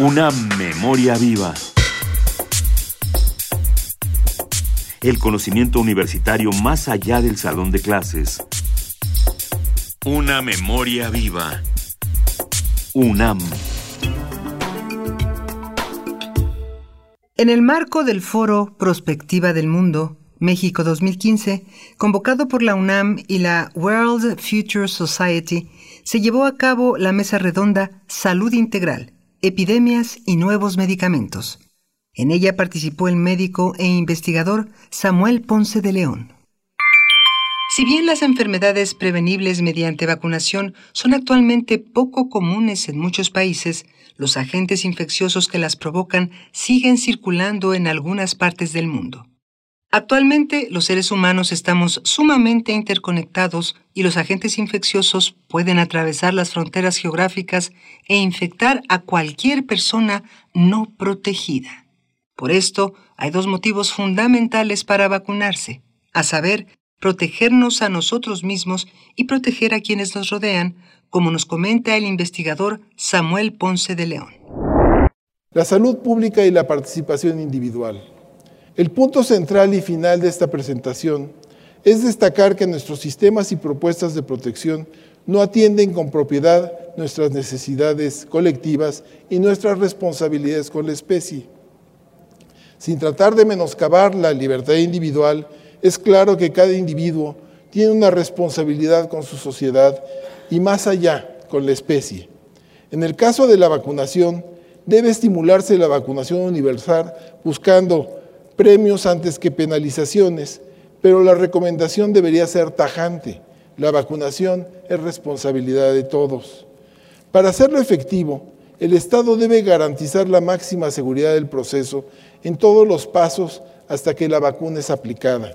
Una memoria viva. El conocimiento universitario más allá del salón de clases. Una memoria viva. UNAM. En el marco del foro Prospectiva del Mundo, México 2015, convocado por la UNAM y la World Future Society, se llevó a cabo la mesa redonda Salud Integral Epidemias y nuevos medicamentos. En ella participó el médico e investigador Samuel Ponce de León. Si bien las enfermedades prevenibles mediante vacunación son actualmente poco comunes en muchos países, los agentes infecciosos que las provocan siguen circulando en algunas partes del mundo. Actualmente los seres humanos estamos sumamente interconectados y los agentes infecciosos pueden atravesar las fronteras geográficas e infectar a cualquier persona no protegida. Por esto, hay dos motivos fundamentales para vacunarse, a saber, protegernos a nosotros mismos y proteger a quienes nos rodean, como nos comenta el investigador Samuel Ponce de León. La salud pública y la participación individual. El punto central y final de esta presentación es destacar que nuestros sistemas y propuestas de protección no atienden con propiedad nuestras necesidades colectivas y nuestras responsabilidades con la especie. Sin tratar de menoscabar la libertad individual, es claro que cada individuo tiene una responsabilidad con su sociedad y más allá con la especie. En el caso de la vacunación, debe estimularse la vacunación universal buscando premios antes que penalizaciones, pero la recomendación debería ser tajante. La vacunación es responsabilidad de todos. Para hacerlo efectivo, el Estado debe garantizar la máxima seguridad del proceso en todos los pasos hasta que la vacuna es aplicada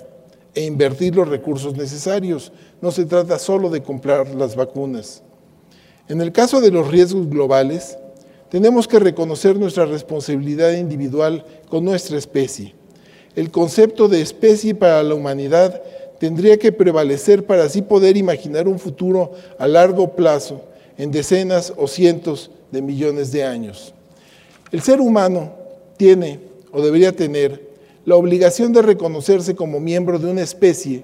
e invertir los recursos necesarios. No se trata solo de comprar las vacunas. En el caso de los riesgos globales, tenemos que reconocer nuestra responsabilidad individual con nuestra especie el concepto de especie para la humanidad tendría que prevalecer para así poder imaginar un futuro a largo plazo, en decenas o cientos de millones de años. El ser humano tiene, o debería tener, la obligación de reconocerse como miembro de una especie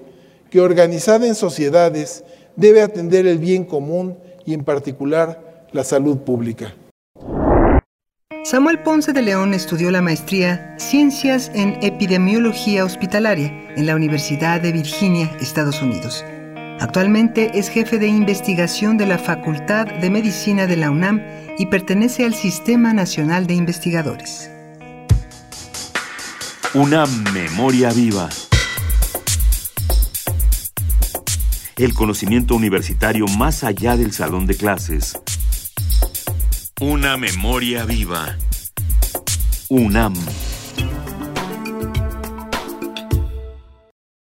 que organizada en sociedades debe atender el bien común y en particular la salud pública. Samuel Ponce de León estudió la maestría Ciencias en Epidemiología Hospitalaria en la Universidad de Virginia, Estados Unidos. Actualmente es jefe de investigación de la Facultad de Medicina de la UNAM y pertenece al Sistema Nacional de Investigadores. Una memoria viva. El conocimiento universitario más allá del salón de clases una memoria viva. UNAM.